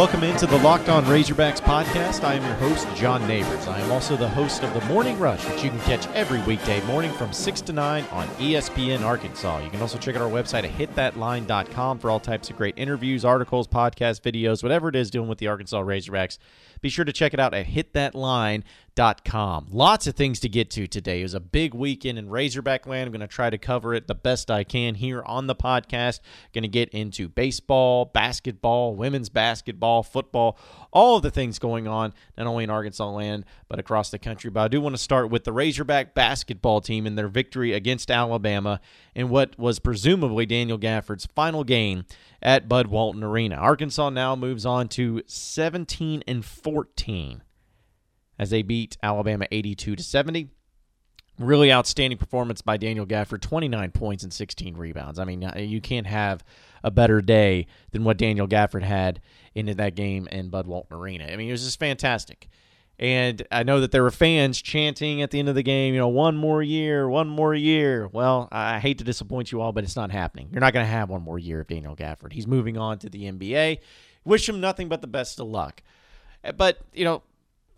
Welcome into the Locked On Razorbacks podcast. I am your host, John Neighbors. I am also the host of the Morning Rush, which you can catch every weekday morning from 6 to 9 on ESPN Arkansas. You can also check out our website at hitthatline.com for all types of great interviews, articles, podcasts, videos, whatever it is dealing with the Arkansas Razorbacks. Be sure to check it out at hitthatline.com. Lots of things to get to today. It was a big weekend in Razorback land. I'm going to try to cover it the best I can here on the podcast. Going to get into baseball, basketball, women's basketball, football, all of the things going on, not only in Arkansas land, but across the country. But I do want to start with the Razorback basketball team and their victory against Alabama in what was presumably Daniel Gafford's final game at Bud Walton Arena. Arkansas now moves on to 17 and 14 as they beat Alabama 82 to 70. Really outstanding performance by Daniel Gafford, 29 points and 16 rebounds. I mean, you can't have a better day than what Daniel Gafford had in that game in Bud Walton Arena. I mean, it was just fantastic. And I know that there were fans chanting at the end of the game, you know, one more year, one more year. Well, I hate to disappoint you all, but it's not happening. You're not going to have one more year of Daniel Gafford. He's moving on to the NBA. Wish him nothing but the best of luck. But, you know,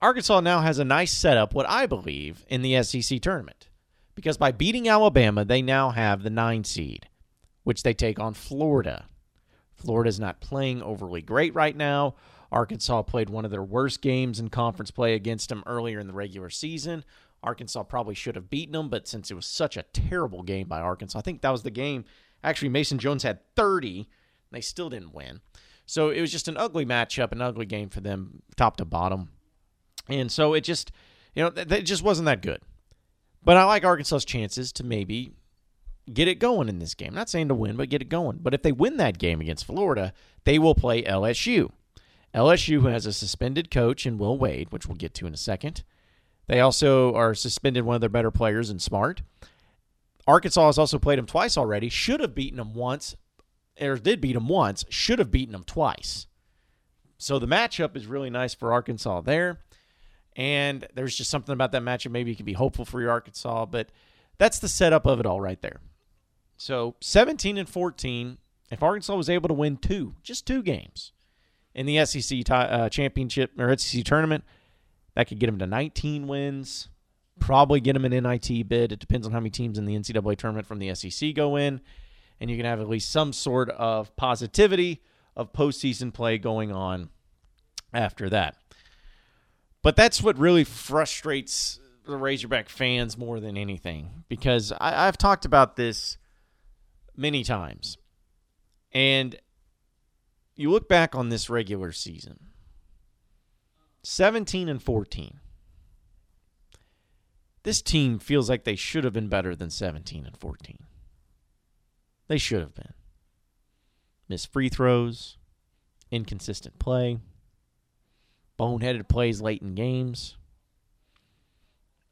Arkansas now has a nice setup, what I believe, in the SEC tournament. Because by beating Alabama, they now have the nine seed, which they take on Florida. Florida's not playing overly great right now. Arkansas played one of their worst games in conference play against them earlier in the regular season. Arkansas probably should have beaten them, but since it was such a terrible game by Arkansas, I think that was the game. Actually, Mason Jones had 30, and they still didn't win. So it was just an ugly matchup, an ugly game for them, top to bottom. And so it just, you know, it just wasn't that good. But I like Arkansas's chances to maybe get it going in this game. not saying to win, but get it going. But if they win that game against Florida, they will play LSU. LSU has a suspended coach in Will Wade, which we'll get to in a second. They also are suspended one of their better players in Smart. Arkansas has also played them twice already. Should have beaten them once, or did beat them once. Should have beaten them twice. So the matchup is really nice for Arkansas there. And there's just something about that matchup. Maybe you can be hopeful for your Arkansas, but that's the setup of it all right there. So 17 and 14. If Arkansas was able to win two, just two games, in the SEC t- uh, championship or SEC tournament. That could get them to 19 wins. Probably get them an NIT bid. It depends on how many teams in the NCAA tournament from the SEC go in, and you can have at least some sort of positivity of postseason play going on after that. But that's what really frustrates the Razorback fans more than anything because I, I've talked about this many times. And you look back on this regular season 17 and 14. This team feels like they should have been better than 17 and 14. They should have been. Missed free throws, inconsistent play, boneheaded plays late in games.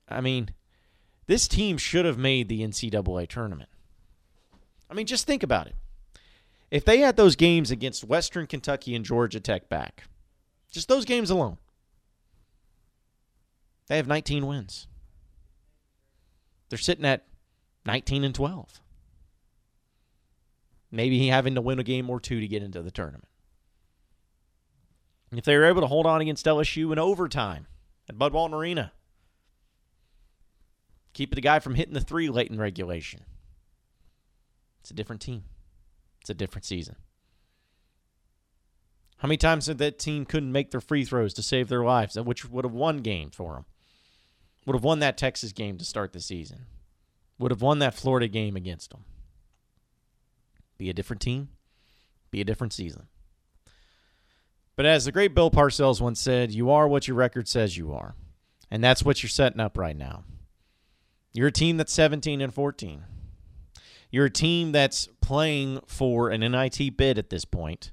I mean, this team should have made the NCAA tournament. I mean, just think about it. If they had those games against Western Kentucky and Georgia Tech back, just those games alone, they have 19 wins. They're sitting at 19 and 12. Maybe having to win a game or two to get into the tournament. If they were able to hold on against LSU in overtime at Bud Walton Arena, keep the guy from hitting the three late in regulation, it's a different team. It's a different season. How many times did that team couldn't make their free throws to save their lives, which would have won games for them? Would have won that Texas game to start the season. Would have won that Florida game against them. Be a different team, be a different season. But as the great Bill Parcells once said, you are what your record says you are. And that's what you're setting up right now. You're a team that's 17 and 14. You're a team that's playing for an NIT bid at this point,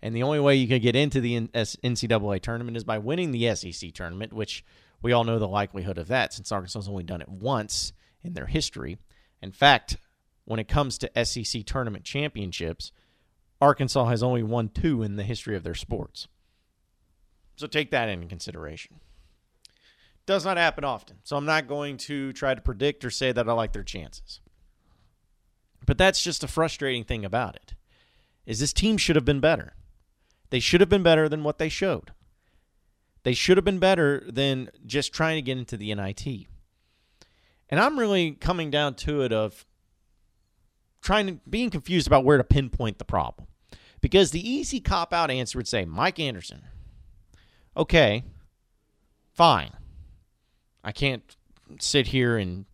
and the only way you can get into the NCAA tournament is by winning the SEC tournament, which we all know the likelihood of that since Arkansas has only done it once in their history. In fact, when it comes to SEC tournament championships, Arkansas has only won two in the history of their sports. So take that into consideration. Does not happen often. So I'm not going to try to predict or say that I like their chances. But that's just a frustrating thing about it. Is this team should have been better. They should have been better than what they showed. They should have been better than just trying to get into the NIT. And I'm really coming down to it of trying to being confused about where to pinpoint the problem. Because the easy cop out answer would say Mike Anderson. Okay, fine. I can't sit here and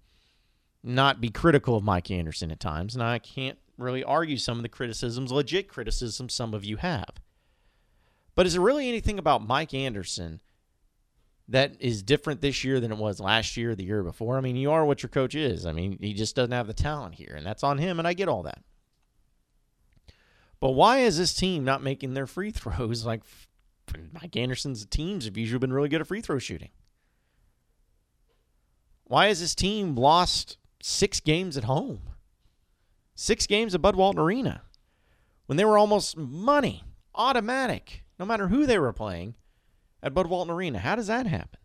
not be critical of Mike Anderson at times, and I can't really argue some of the criticisms, legit criticisms some of you have. But is there really anything about Mike Anderson that is different this year than it was last year, the year before? I mean, you are what your coach is. I mean, he just doesn't have the talent here, and that's on him, and I get all that. But why is this team not making their free throws? Like Mike Anderson's teams have usually been really good at free throw shooting. Why has this team lost six games at home? Six games at Bud Walton Arena when they were almost money, automatic, no matter who they were playing at Bud Walton Arena. How does that happen?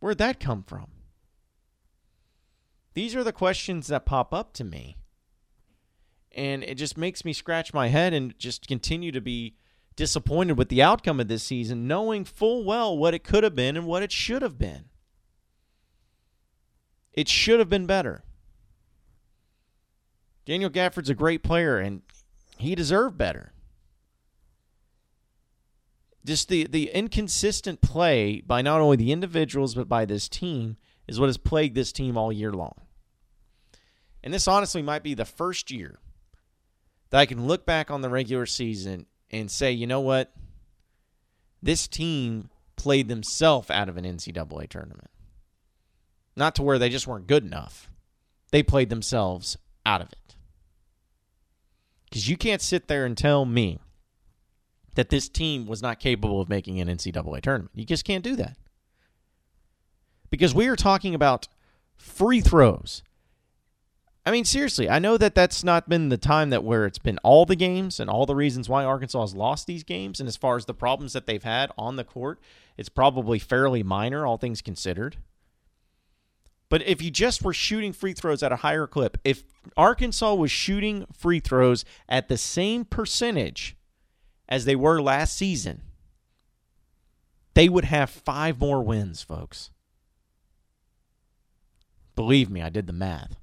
Where'd that come from? These are the questions that pop up to me. And it just makes me scratch my head and just continue to be disappointed with the outcome of this season, knowing full well what it could have been and what it should have been. It should have been better. Daniel Gafford's a great player, and he deserved better. Just the, the inconsistent play by not only the individuals, but by this team is what has plagued this team all year long. And this honestly might be the first year that I can look back on the regular season and say, you know what? This team played themselves out of an NCAA tournament. Not to where they just weren't good enough. They played themselves out of it. Because you can't sit there and tell me that this team was not capable of making an NCAA tournament. You just can't do that. Because we are talking about free throws. I mean, seriously, I know that that's not been the time that where it's been all the games and all the reasons why Arkansas has lost these games. And as far as the problems that they've had on the court, it's probably fairly minor, all things considered. But if you just were shooting free throws at a higher clip, if Arkansas was shooting free throws at the same percentage as they were last season, they would have five more wins, folks. Believe me, I did the math.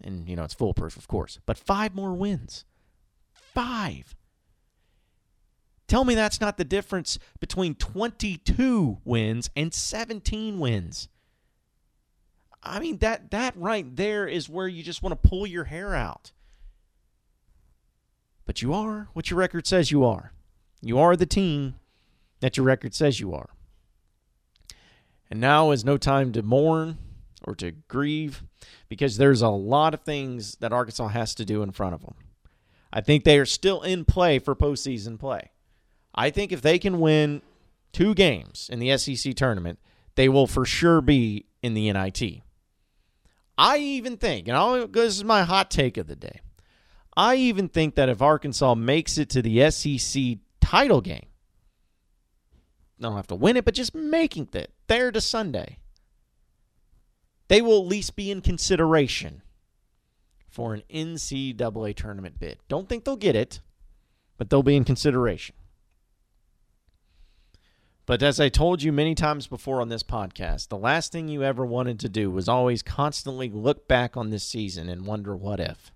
And, you know, it's foolproof, of course. But five more wins. Five. Tell me that's not the difference between 22 wins and 17 wins. I mean that that right there is where you just want to pull your hair out. But you are what your record says you are. You are the team that your record says you are. And now is no time to mourn or to grieve because there's a lot of things that Arkansas has to do in front of them. I think they are still in play for postseason play. I think if they can win two games in the SEC tournament, they will for sure be in the NIT. I even think, and I'll, this is my hot take of the day. I even think that if Arkansas makes it to the SEC title game, they don't have to win it, but just making it there to Sunday, they will at least be in consideration for an NCAA tournament bid. Don't think they'll get it, but they'll be in consideration. But as I told you many times before on this podcast, the last thing you ever wanted to do was always constantly look back on this season and wonder what if.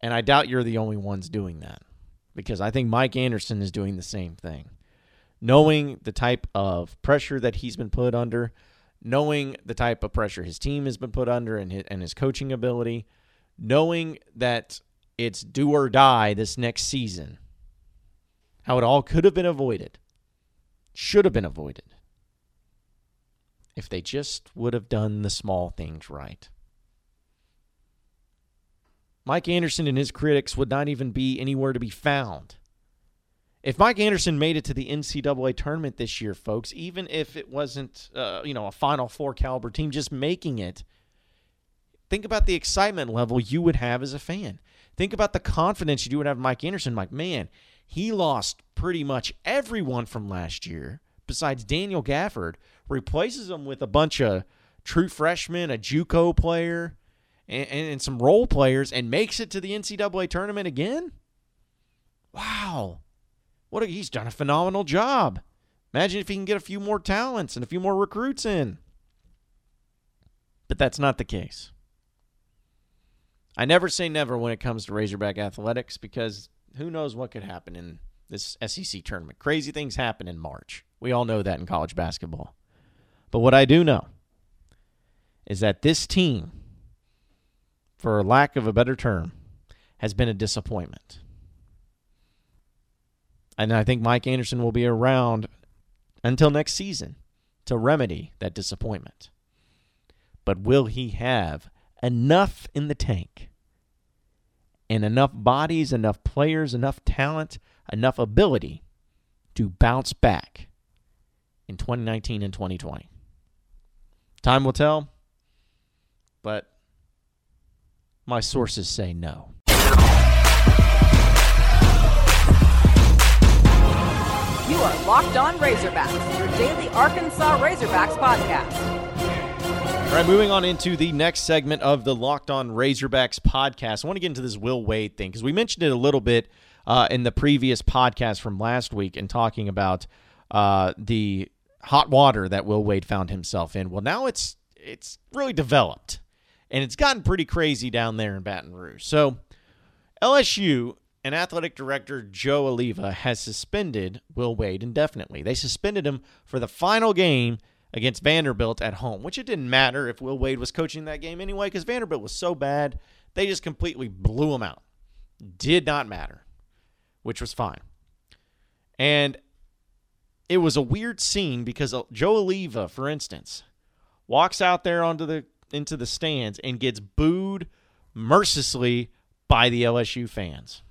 And I doubt you're the only ones doing that because I think Mike Anderson is doing the same thing. Knowing the type of pressure that he's been put under, knowing the type of pressure his team has been put under and his, and his coaching ability, knowing that it's do or die this next season how it all could have been avoided, should have been avoided, if they just would have done the small things right. Mike Anderson and his critics would not even be anywhere to be found. If Mike Anderson made it to the NCAA tournament this year, folks, even if it wasn't, uh, you know, a Final Four caliber team, just making it, think about the excitement level you would have as a fan. Think about the confidence you would have Mike Anderson. Like, man, he lost pretty much everyone from last year besides Daniel Gafford, replaces him with a bunch of true freshmen, a JUCO player, and, and, some role players, and makes it to the NCAA tournament again. wow, what a, he's done a phenomenal job. Imagine if he can get a few more talents and a few more recruits in. But that's not the case. I never say never when it comes to Razorback athletics because who knows what could happen in this SEC tournament. Crazy things happen in March. We all know that in college basketball. But what I do know is that this team, for lack of a better term, has been a disappointment. And I think Mike Anderson will be around until next season to remedy that disappointment. But will he have enough in the tank and enough bodies, enough players, enough talent, enough ability to bounce back in 2019 and 2020? Time will tell, but my sources say no. Are Locked On Razorbacks, your daily Arkansas Razorbacks podcast. All right, moving on into the next segment of the Locked On Razorbacks podcast. I want to get into this Will Wade thing because we mentioned it a little bit uh, in the previous podcast from last week and talking about uh, the hot water that Will Wade found himself in. Well, now it's it's really developed and it's gotten pretty crazy down there in Baton Rouge. So LSU and athletic director Joe Alleva has suspended Will Wade indefinitely. They suspended him for the final game against Vanderbilt at home, which it didn't matter if Will Wade was coaching that game anyway, because Vanderbilt was so bad, they just completely blew him out. Did not matter, which was fine. And it was a weird scene because uh, Joe Alleva, for instance, walks out there onto the into the stands and gets booed mercilessly by the LSU fans.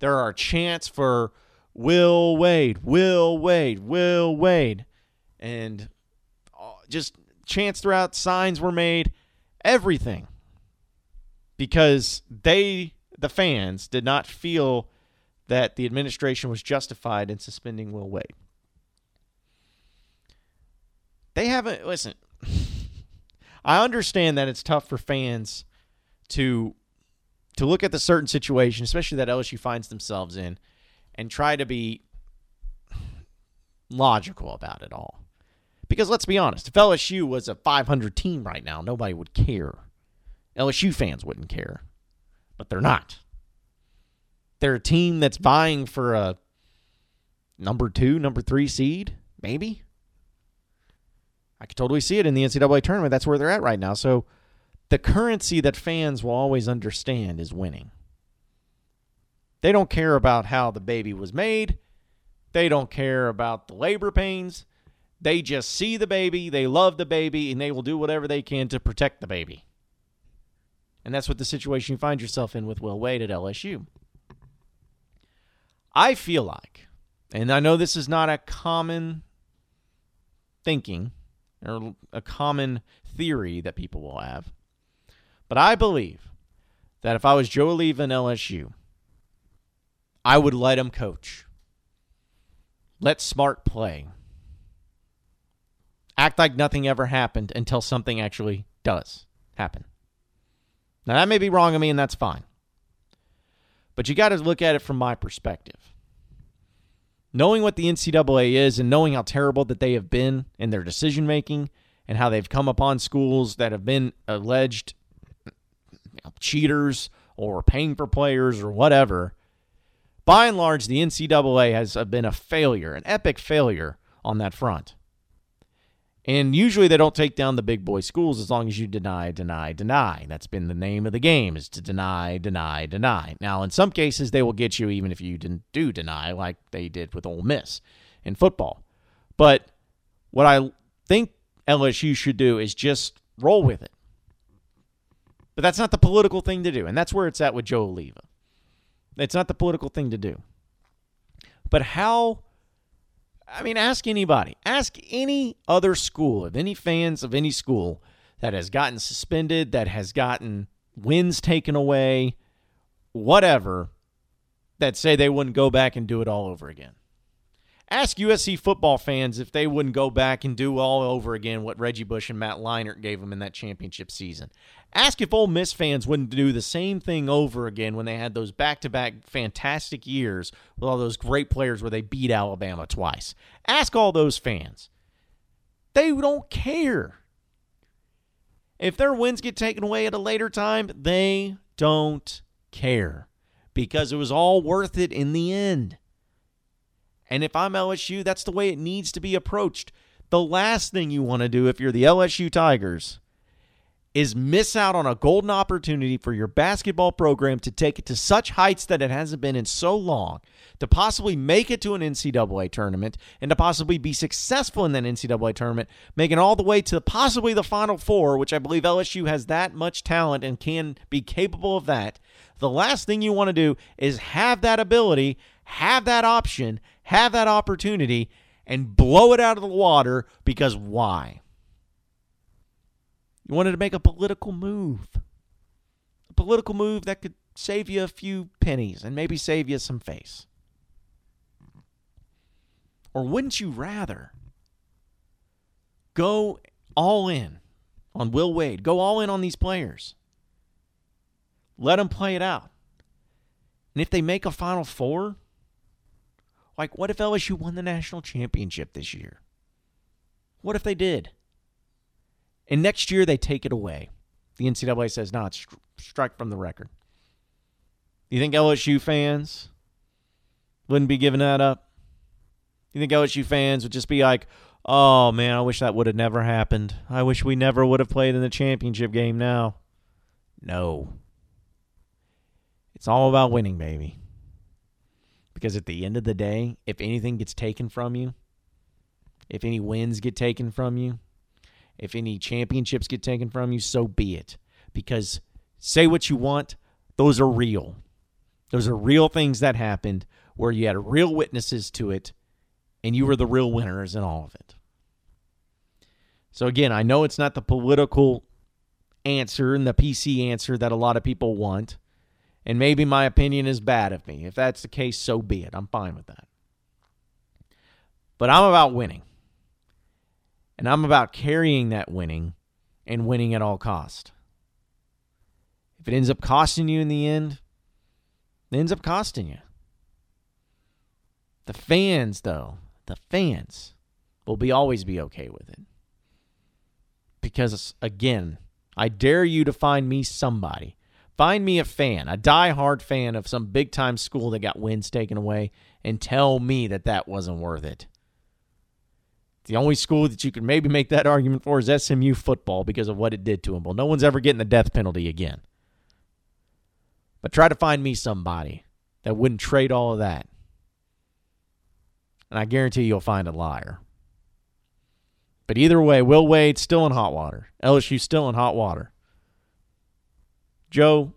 There are chants for Will Wade, Will Wade, Will Wade and uh, just chants throughout, signs were made, everything. Because they, the fans, did not feel that the administration was justified in suspending Will Wade. They haven't, listen, I understand that it's tough for fans to to look at the certain situation, especially that LSU finds themselves in, and try to be logical about it all. Because let's be honest, if LSU was a 500 team right now, nobody would care. LSU fans wouldn't care. But they're not. They're a team that's vying for a number two, number three seed, maybe. I could totally see it in the NCAA tournament. That's where they're at right now. So the currency that fans will always understand is winning. They don't care about how the baby was made. They don't care about the labor pains. They just see the baby, they love the baby, and they will do whatever they can to protect the baby. And that's what the situation you find yourself in with Will Wade at LSU. I feel like, and I know this is not a common thinking or a common theory that people will have, but I believe that if I was Joe Alleva in LSU, I would let him coach. Let Smart play act like nothing ever happened until something actually does happen. Now, that may be wrong of me, and that's fine. But you got to look at it from my perspective. Knowing what the NCAA is and knowing how terrible that they have been in their decision making and how they've come upon schools that have been alleged cheaters or paying for players or whatever, by and large, the NCAA has been a failure, an epic failure on that front. And usually they don't take down the big boy schools as long as you deny, deny, deny. That's been the name of the game is to deny, deny, deny. Now, in some cases, they will get you even if you didn't do deny, like they did with Ole Miss in football. But what I think LSU should do is just roll with it. But that's not the political thing to do. And that's where it's at with Joe Alleva. It's not the political thing to do. But how I mean, ask anybody. Ask any other school, of any fans of any school that has gotten suspended, that has gotten wins taken away, whatever, that say they wouldn't go back and do it all over again. Ask USC football fans if they wouldn't go back and do all over again what Reggie Bush and Matt Leinart gave them in that championship season. Ask if Ole Miss fans wouldn't do the same thing over again when they had those back to back fantastic years with all those great players where they beat Alabama twice. Ask all those fans. They don't care. If their wins get taken away at a later time, they don't care because it was all worth it in the end. And if I'm LSU, that's the way it needs to be approached. The last thing you want to do if you're the LSU Tigers is miss out on a golden opportunity for your basketball program to take it to such heights that it hasn't been in so long, to possibly make it to an NCAA tournament, and to possibly be successful in that NCAA tournament, making all the way to possibly the Final Four, which I believe LSU has that much talent and can be capable of that. The last thing you want to do is have that ability, have that option, have that opportunity, and blow it out of the water because why? You wanted to make a political move. A political move that could save you a few pennies and maybe save you some face. Or wouldn't you rather go all in on Will Wade? Go all in on these players. Let them play it out. And if they make a Final Four, like what if LSU won the national championship this year? What if they did? And next year they take it away. The NCAA says, no, it's strike from the record. You think LSU fans wouldn't be giving that up? You think LSU fans would just be like, oh man, I wish that would have never happened. I wish we never would have played in the championship game now. No. It's all about winning, baby. Because at the end of the day, if anything gets taken from you, if any wins get taken from you, if any championships get taken from you, so be it. Because say what you want, those are real. Those are real things that happened where you had real witnesses to it and you were the real winners in all of it. So, again, I know it's not the political answer and the PC answer that a lot of people want. And maybe my opinion is bad of me. If that's the case, so be it. I'm fine with that. But I'm about winning. And I'm about carrying that winning and winning at all cost. If it ends up costing you in the end, it ends up costing you. The fans, though, the fans will be always be okay with it. Because again, I dare you to find me somebody. Find me a fan, a die-hard fan of some big time school that got wins taken away, and tell me that that wasn't worth it. The only school that you can maybe make that argument for is SMU football because of what it did to them. Well, no one's ever getting the death penalty again. But try to find me somebody that wouldn't trade all of that. And I guarantee you'll find a liar. But either way, Will Wade still in hot water. LSU still in hot water. Joe,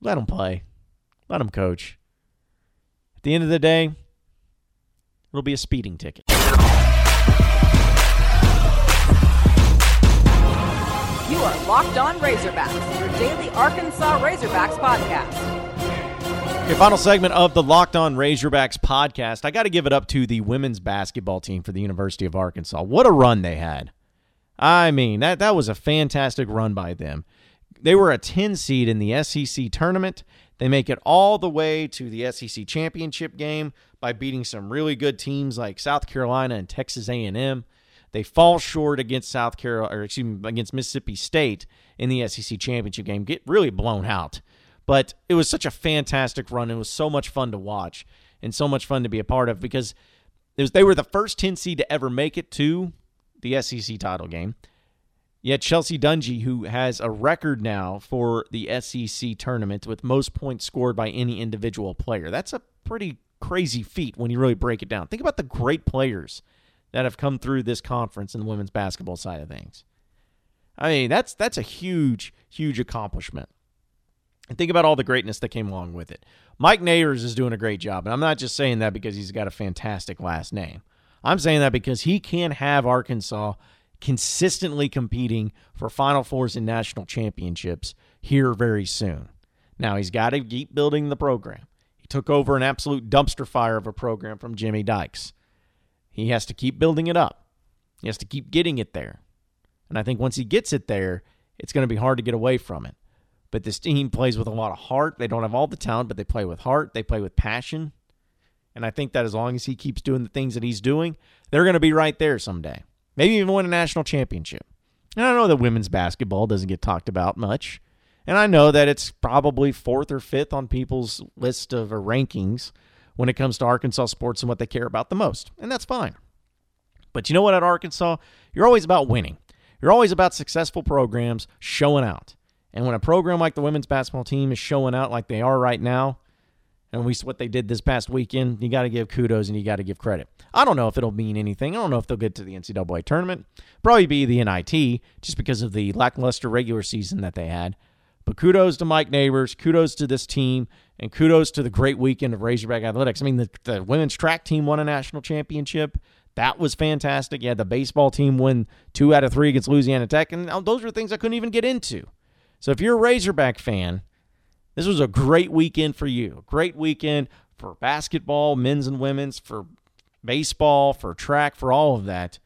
let him play. Let him coach. At the end of the day, it'll be a speeding ticket. You are Locked On Razorbacks, your daily Arkansas Razorbacks podcast. Your final segment of the Locked On Razorbacks podcast. I got to give it up to the women's basketball team for the University of Arkansas. What a run they had. I mean, that, that was a fantastic run by them. They were a 10 seed in the SEC tournament. They make it all the way to the SEC championship game by beating some really good teams like South Carolina and Texas A&M. They fall short against South Carolina, or excuse me, against Mississippi State in the SEC championship game. Get really blown out. But it was such a fantastic run. It was so much fun to watch and so much fun to be a part of because was, they were the first 10 seed to ever make it to the SEC title game. Yet Chelsea Dungee, who has a record now for the SEC tournament with most points scored by any individual player, that's a pretty crazy feat when you really break it down. Think about the great players that have come through this conference in the women's basketball side of things. I mean, that's that's a huge, huge accomplishment. And think about all the greatness that came along with it. Mike Neighbors is doing a great job, and I'm not just saying that because he's got a fantastic last name. I'm saying that because he can have Arkansas consistently competing for Final Fours and national championships here very soon. Now he's got to keep building the program. He took over an absolute dumpster fire of a program from Jimmy Dykes. He has to keep building it up. He has to keep getting it there. And I think once he gets it there, it's going to be hard to get away from it. But this team plays with a lot of heart. They don't have all the talent, but they play with heart. They play with passion. And I think that as long as he keeps doing the things that he's doing, they're going to be right there someday. Maybe even win a national championship. And I know that women's basketball doesn't get talked about much. And I know that it's probably fourth or fifth on people's list of uh, rankings when it comes to Arkansas sports and what they care about the most. And that's fine. But you know what, at Arkansas, you're always about winning. You're always about successful programs showing out. And when a program like the women's basketball team is showing out like they are right now, and we what they did this past weekend, you got to give kudos and you got to give credit. I don't know if it'll mean anything. I don't know if they'll get to the NCAA tournament. Probably be the NIT just because of the lackluster regular season that they had. But kudos to Mike Neighbors, kudos to this team, and kudos to the great weekend of Razorback Athletics. I mean, the, the women's track team won a national championship. That was fantastic. You had the baseball team win two out of three against Louisiana Tech, and those are things I couldn't even get into. So if you're a Razorback fan, this was a great weekend for you. A great weekend for basketball, men's and women's, for baseball, for track, for all of that.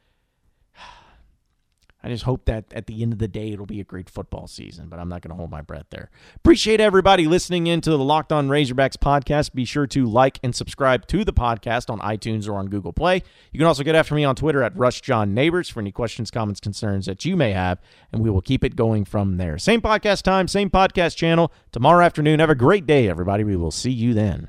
I just hope that at the end of the day, it'll be a great football season, but I'm not going to hold my breath there. Appreciate everybody listening in to the Locked On Razorbacks podcast. Be sure to like and subscribe to the podcast on iTunes or on Google Play. You can also get after me on Twitter at RushJohnNeighbors for any questions, comments, concerns that you may have, and we will keep it going from there. Same podcast time, same podcast channel tomorrow afternoon. Have a great day, everybody. We will see you then.